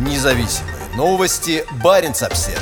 Независимые новости. Барин обсерва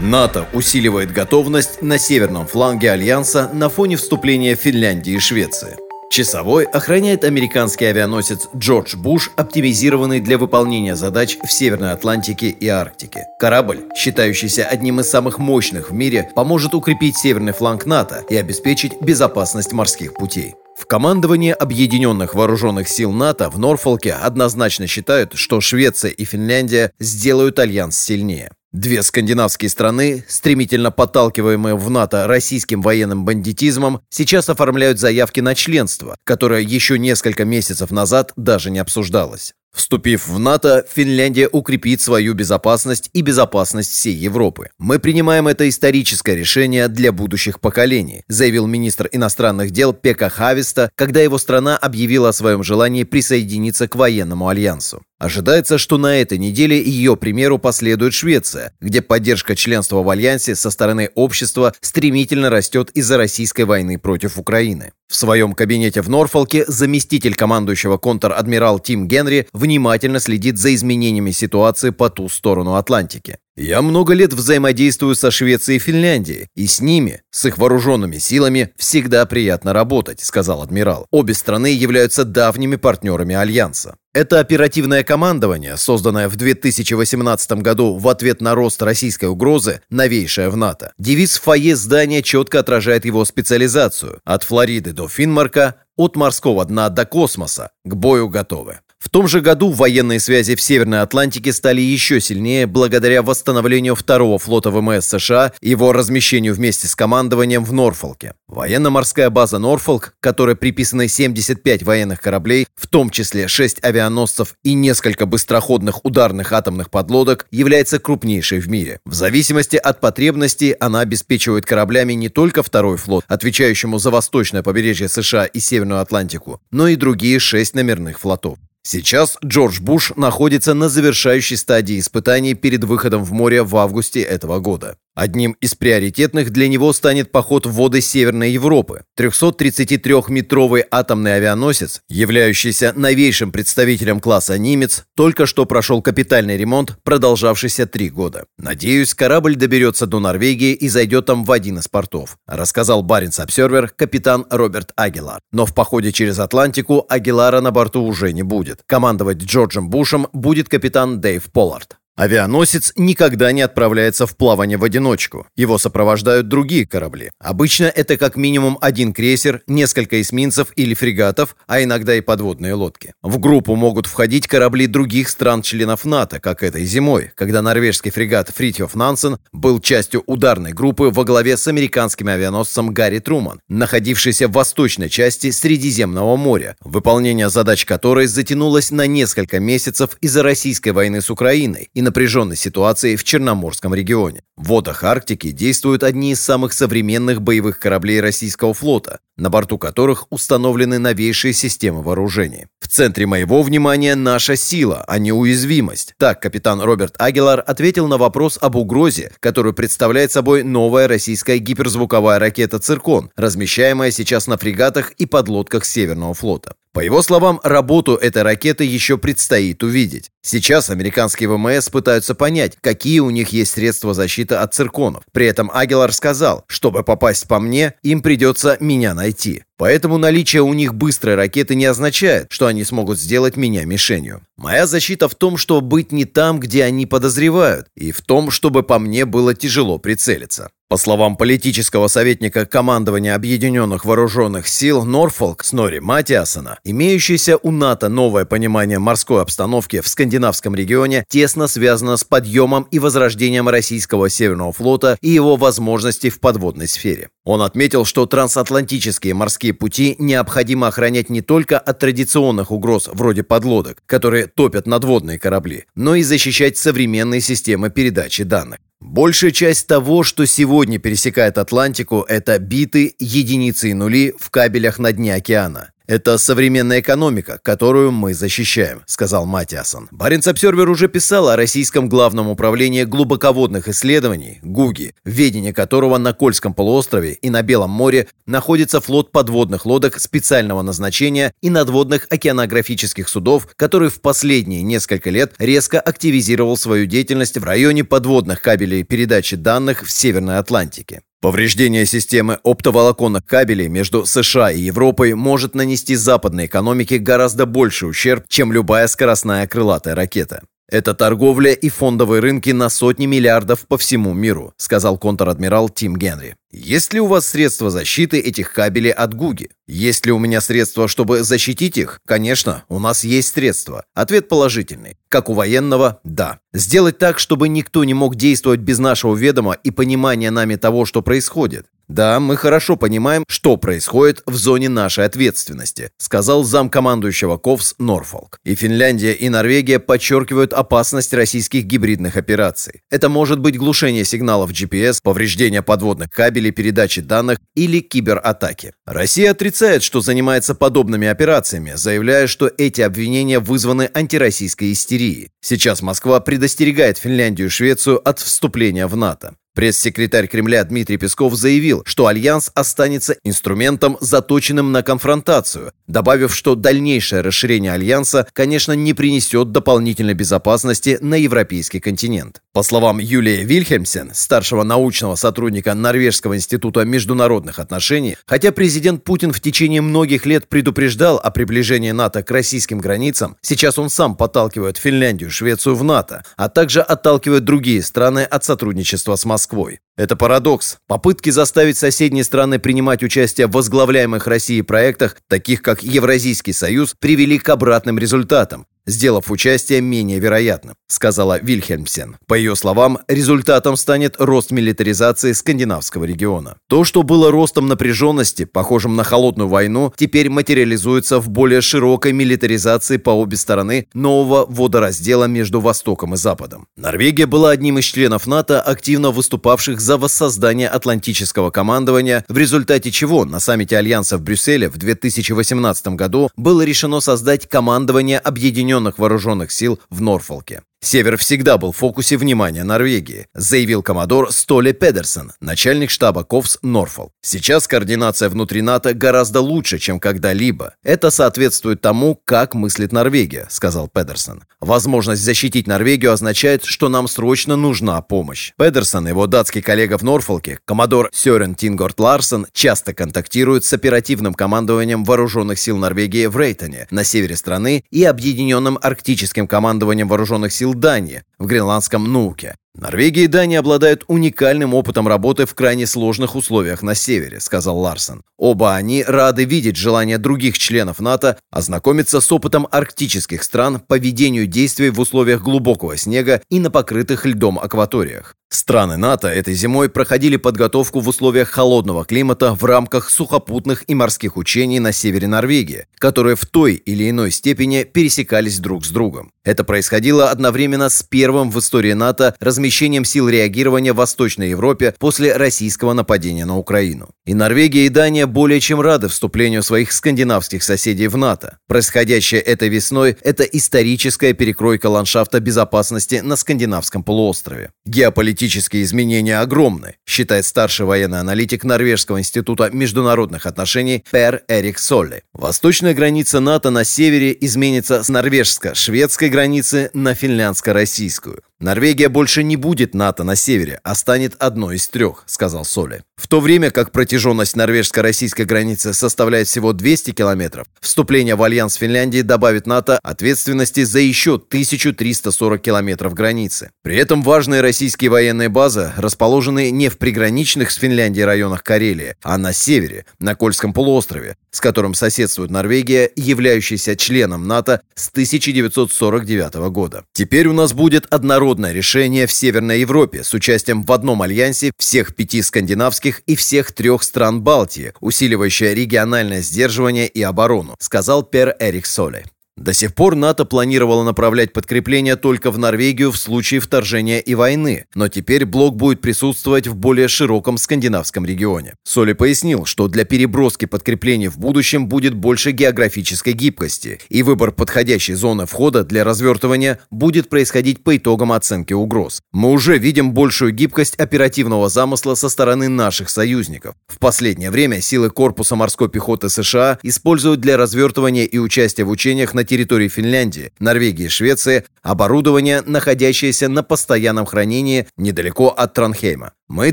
НАТО усиливает готовность на северном фланге Альянса на фоне вступления Финляндии и Швеции. Часовой охраняет американский авианосец Джордж Буш, оптимизированный для выполнения задач в Северной Атлантике и Арктике. Корабль, считающийся одним из самых мощных в мире, поможет укрепить северный фланг НАТО и обеспечить безопасность морских путей. В командовании Объединенных Вооруженных Сил НАТО в Норфолке однозначно считают, что Швеция и Финляндия сделают альянс сильнее. Две скандинавские страны, стремительно подталкиваемые в НАТО российским военным бандитизмом, сейчас оформляют заявки на членство, которое еще несколько месяцев назад даже не обсуждалось. Вступив в НАТО, Финляндия укрепит свою безопасность и безопасность всей Европы. Мы принимаем это историческое решение для будущих поколений, заявил министр иностранных дел Пека Хависта, когда его страна объявила о своем желании присоединиться к военному альянсу. Ожидается, что на этой неделе ее примеру последует Швеция, где поддержка членства в Альянсе со стороны общества стремительно растет из-за российской войны против Украины. В своем кабинете в Норфолке заместитель командующего контр-адмирал Тим Генри внимательно следит за изменениями ситуации по ту сторону Атлантики. Я много лет взаимодействую со Швецией и Финляндией, и с ними, с их вооруженными силами, всегда приятно работать, сказал адмирал. Обе страны являются давними партнерами Альянса. Это оперативное командование, созданное в 2018 году в ответ на рост российской угрозы, новейшее в НАТО. Девиз фойе здания четко отражает его специализацию. От Флориды до Финмарка, от морского дна до космоса. К бою готовы. В том же году военные связи в Северной Атлантике стали еще сильнее благодаря восстановлению второго флота ВМС США и его размещению вместе с командованием в Норфолке. Военно-морская база Норфолк, которой приписаны 75 военных кораблей, в том числе 6 авианосцев и несколько быстроходных ударных атомных подлодок, является крупнейшей в мире. В зависимости от потребностей она обеспечивает кораблями не только второй флот, отвечающему за восточное побережье США и Северную Атлантику, но и другие шесть номерных флотов. Сейчас Джордж Буш находится на завершающей стадии испытаний перед выходом в море в августе этого года. Одним из приоритетных для него станет поход в воды Северной Европы. 333-метровый атомный авианосец, являющийся новейшим представителем класса «Нимец», только что прошел капитальный ремонт, продолжавшийся три года. «Надеюсь, корабль доберется до Норвегии и зайдет там в один из портов», рассказал Баренц Обсервер капитан Роберт Агилар. Но в походе через Атлантику Агилара на борту уже не будет. Командовать Джорджем Бушем будет капитан Дэйв Поллард. Авианосец никогда не отправляется в плавание в одиночку. Его сопровождают другие корабли. Обычно это как минимум один крейсер, несколько эсминцев или фрегатов, а иногда и подводные лодки. В группу могут входить корабли других стран-членов НАТО, как этой зимой, когда норвежский фрегат Фритьоф Нансен был частью ударной группы во главе с американским авианосцем Гарри Труман, находившейся в восточной части Средиземного моря, выполнение задач которой затянулось на несколько месяцев из-за российской войны с Украиной и напряженной ситуации в Черноморском регионе. В водах Арктики действуют одни из самых современных боевых кораблей российского флота, на борту которых установлены новейшие системы вооружений. В центре моего внимания наша сила, а не уязвимость. Так капитан Роберт Агилар ответил на вопрос об угрозе, которую представляет собой новая российская гиперзвуковая ракета «Циркон», размещаемая сейчас на фрегатах и подлодках Северного флота. По его словам, работу этой ракеты еще предстоит увидеть. Сейчас американские ВМС пытаются понять, какие у них есть средства защиты от цирконов. При этом Агилар сказал, чтобы попасть по мне, им придется меня найти. Поэтому наличие у них быстрой ракеты не означает, что они смогут сделать меня мишенью. Моя защита в том, чтобы быть не там, где они подозревают, и в том, чтобы по мне было тяжело прицелиться. По словам политического советника командования Объединенных Вооруженных Сил Норфолк Снори Матиасона, имеющееся у НАТО новое понимание морской обстановки в скандинавском регионе тесно связано с подъемом и возрождением российского Северного флота и его возможностей в подводной сфере. Он отметил, что трансатлантические морские пути необходимо охранять не только от традиционных угроз вроде подлодок, которые топят надводные корабли, но и защищать современные системы передачи данных. Большая часть того, что сегодня пересекает Атлантику, это биты, единицы и нули в кабелях на дне океана. Это современная экономика, которую мы защищаем», — сказал Матиасон. Баренц Обсервер уже писал о российском главном управлении глубоководных исследований, ГУГИ, в ведении которого на Кольском полуострове и на Белом море находится флот подводных лодок специального назначения и надводных океанографических судов, который в последние несколько лет резко активизировал свою деятельность в районе подводных кабелей передачи данных в Северной Атлантике. Повреждение системы оптоволоконных кабелей между США и Европой может нанести западной экономике гораздо больший ущерб, чем любая скоростная крылатая ракета. Это торговля и фондовые рынки на сотни миллиардов по всему миру, сказал контр-адмирал Тим Генри. Есть ли у вас средства защиты этих кабелей от Гуги? Есть ли у меня средства, чтобы защитить их? Конечно, у нас есть средства. Ответ положительный. Как у военного, да. Сделать так, чтобы никто не мог действовать без нашего ведома и понимания нами того, что происходит. «Да, мы хорошо понимаем, что происходит в зоне нашей ответственности», сказал замкомандующего КОВС Норфолк. И Финляндия, и Норвегия подчеркивают опасность российских гибридных операций. Это может быть глушение сигналов GPS, повреждение подводных кабелей, передачи данных или кибератаки. Россия отрицает, что занимается подобными операциями, заявляя, что эти обвинения вызваны антироссийской истерией. Сейчас Москва предостерегает Финляндию и Швецию от вступления в НАТО. Пресс-секретарь Кремля Дмитрий Песков заявил, что Альянс останется инструментом, заточенным на конфронтацию, добавив, что дальнейшее расширение Альянса, конечно, не принесет дополнительной безопасности на европейский континент. По словам Юлии Вильхельмсен, старшего научного сотрудника Норвежского института международных отношений, хотя президент Путин в течение многих лет предупреждал о приближении НАТО к российским границам, сейчас он сам подталкивает Финляндию Швецию в НАТО, а также отталкивает другие страны от сотрудничества с Москвой. Москвой. Это парадокс. Попытки заставить соседние страны принимать участие в возглавляемых Россией проектах, таких как Евразийский союз, привели к обратным результатам сделав участие менее вероятным, сказала Вильхельмсен. По ее словам, результатом станет рост милитаризации скандинавского региона. То, что было ростом напряженности, похожим на холодную войну, теперь материализуется в более широкой милитаризации по обе стороны нового водораздела между Востоком и Западом. Норвегия была одним из членов НАТО, активно выступавших за воссоздание Атлантического командования, в результате чего на саммите Альянса в Брюсселе в 2018 году было решено создать командование Объединенных Вооруженных Сил в Норфолке. Север всегда был в фокусе внимания Норвегии, заявил коммодор Столе Педерсон, начальник штаба КОВС Норфол. Сейчас координация внутри НАТО гораздо лучше, чем когда-либо. Это соответствует тому, как мыслит Норвегия, сказал Педерсон. Возможность защитить Норвегию означает, что нам срочно нужна помощь. Педерсон и его датский коллега в Норфолке, коммодор Сёрен Тингорт Ларсен, часто контактируют с оперативным командованием вооруженных сил Норвегии в Рейтоне, на севере страны, и объединенным арктическим командованием вооруженных сил Дания в гренландском Нуке. Норвегия и Дания обладают уникальным опытом работы в крайне сложных условиях на севере, сказал Ларсен. Оба они рады видеть желание других членов НАТО ознакомиться с опытом арктических стран по ведению действий в условиях глубокого снега и на покрытых льдом акваториях. Страны НАТО этой зимой проходили подготовку в условиях холодного климата в рамках сухопутных и морских учений на севере Норвегии, которые в той или иной степени пересекались друг с другом. Это происходило одновременно с первым в истории НАТО размещением сил реагирования в Восточной Европе после российского нападения на Украину. И Норвегия и Дания более чем рады вступлению своих скандинавских соседей в НАТО. Происходящее этой весной – это историческая перекройка ландшафта безопасности на скандинавском полуострове. Геополитическая Политические изменения огромны, считает старший военный аналитик Норвежского института международных отношений Пер Эрик Солли. Восточная граница НАТО на севере изменится с норвежско-шведской границы на финляндско-российскую. «Норвегия больше не будет НАТО на севере, а станет одной из трех», — сказал Соли. В то время как протяженность норвежско-российской границы составляет всего 200 километров, вступление в альянс Финляндии добавит НАТО ответственности за еще 1340 километров границы. При этом важные российские военные базы расположены не в приграничных с Финляндией районах Карелии, а на севере, на Кольском полуострове, с которым соседствует Норвегия, являющаяся членом НАТО с 1949 года. Теперь у нас будет однородное решение в Северной Европе с участием в одном альянсе всех пяти скандинавских и всех трех стран Балтии, усиливающее региональное сдерживание и оборону, сказал Пер Эрик Соле. До сих пор НАТО планировало направлять подкрепления только в Норвегию в случае вторжения и войны, но теперь блок будет присутствовать в более широком скандинавском регионе. Соли пояснил, что для переброски подкреплений в будущем будет больше географической гибкости, и выбор подходящей зоны входа для развертывания будет происходить по итогам оценки угроз. Мы уже видим большую гибкость оперативного замысла со стороны наших союзников. В последнее время силы корпуса морской пехоты США используют для развертывания и участия в учениях на территории Финляндии, Норвегии и Швеции оборудование, находящееся на постоянном хранении недалеко от Транхейма. Мы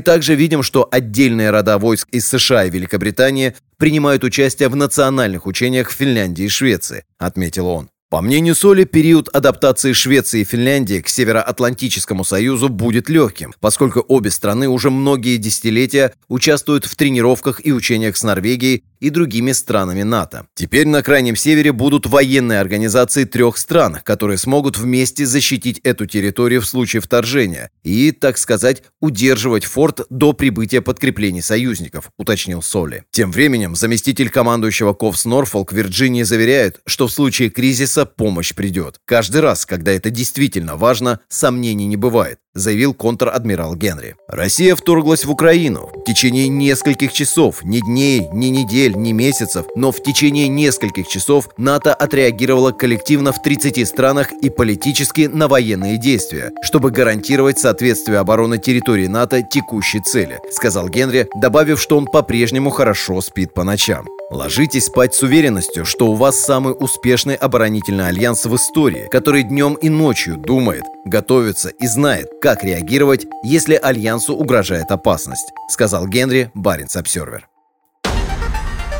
также видим, что отдельные рода войск из США и Великобритании принимают участие в национальных учениях в Финляндии и Швеции, отметил он. По мнению Соли, период адаптации Швеции и Финляндии к Североатлантическому союзу будет легким, поскольку обе страны уже многие десятилетия участвуют в тренировках и учениях с Норвегией и другими странами НАТО. Теперь на Крайнем Севере будут военные организации трех стран, которые смогут вместе защитить эту территорию в случае вторжения и, так сказать, удерживать форт до прибытия подкреплений союзников, уточнил Соли. Тем временем заместитель командующего Ковс Норфолк Вирджинии заверяет, что в случае кризиса помощь придет. Каждый раз, когда это действительно важно, сомнений не бывает заявил контр-адмирал Генри. Россия вторглась в Украину. В течение нескольких часов, ни дней, ни недель, ни месяцев, но в течение нескольких часов НАТО отреагировало коллективно в 30 странах и политически на военные действия, чтобы гарантировать соответствие обороны территории НАТО текущей цели, сказал Генри, добавив, что он по-прежнему хорошо спит по ночам. Ложитесь спать с уверенностью, что у вас самый успешный оборонительный альянс в истории, который днем и ночью думает, готовится и знает, как реагировать, если альянсу угрожает опасность, сказал Генри Баренц Обсервер.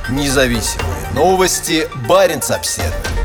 Независимые новости Баренц Обсервер.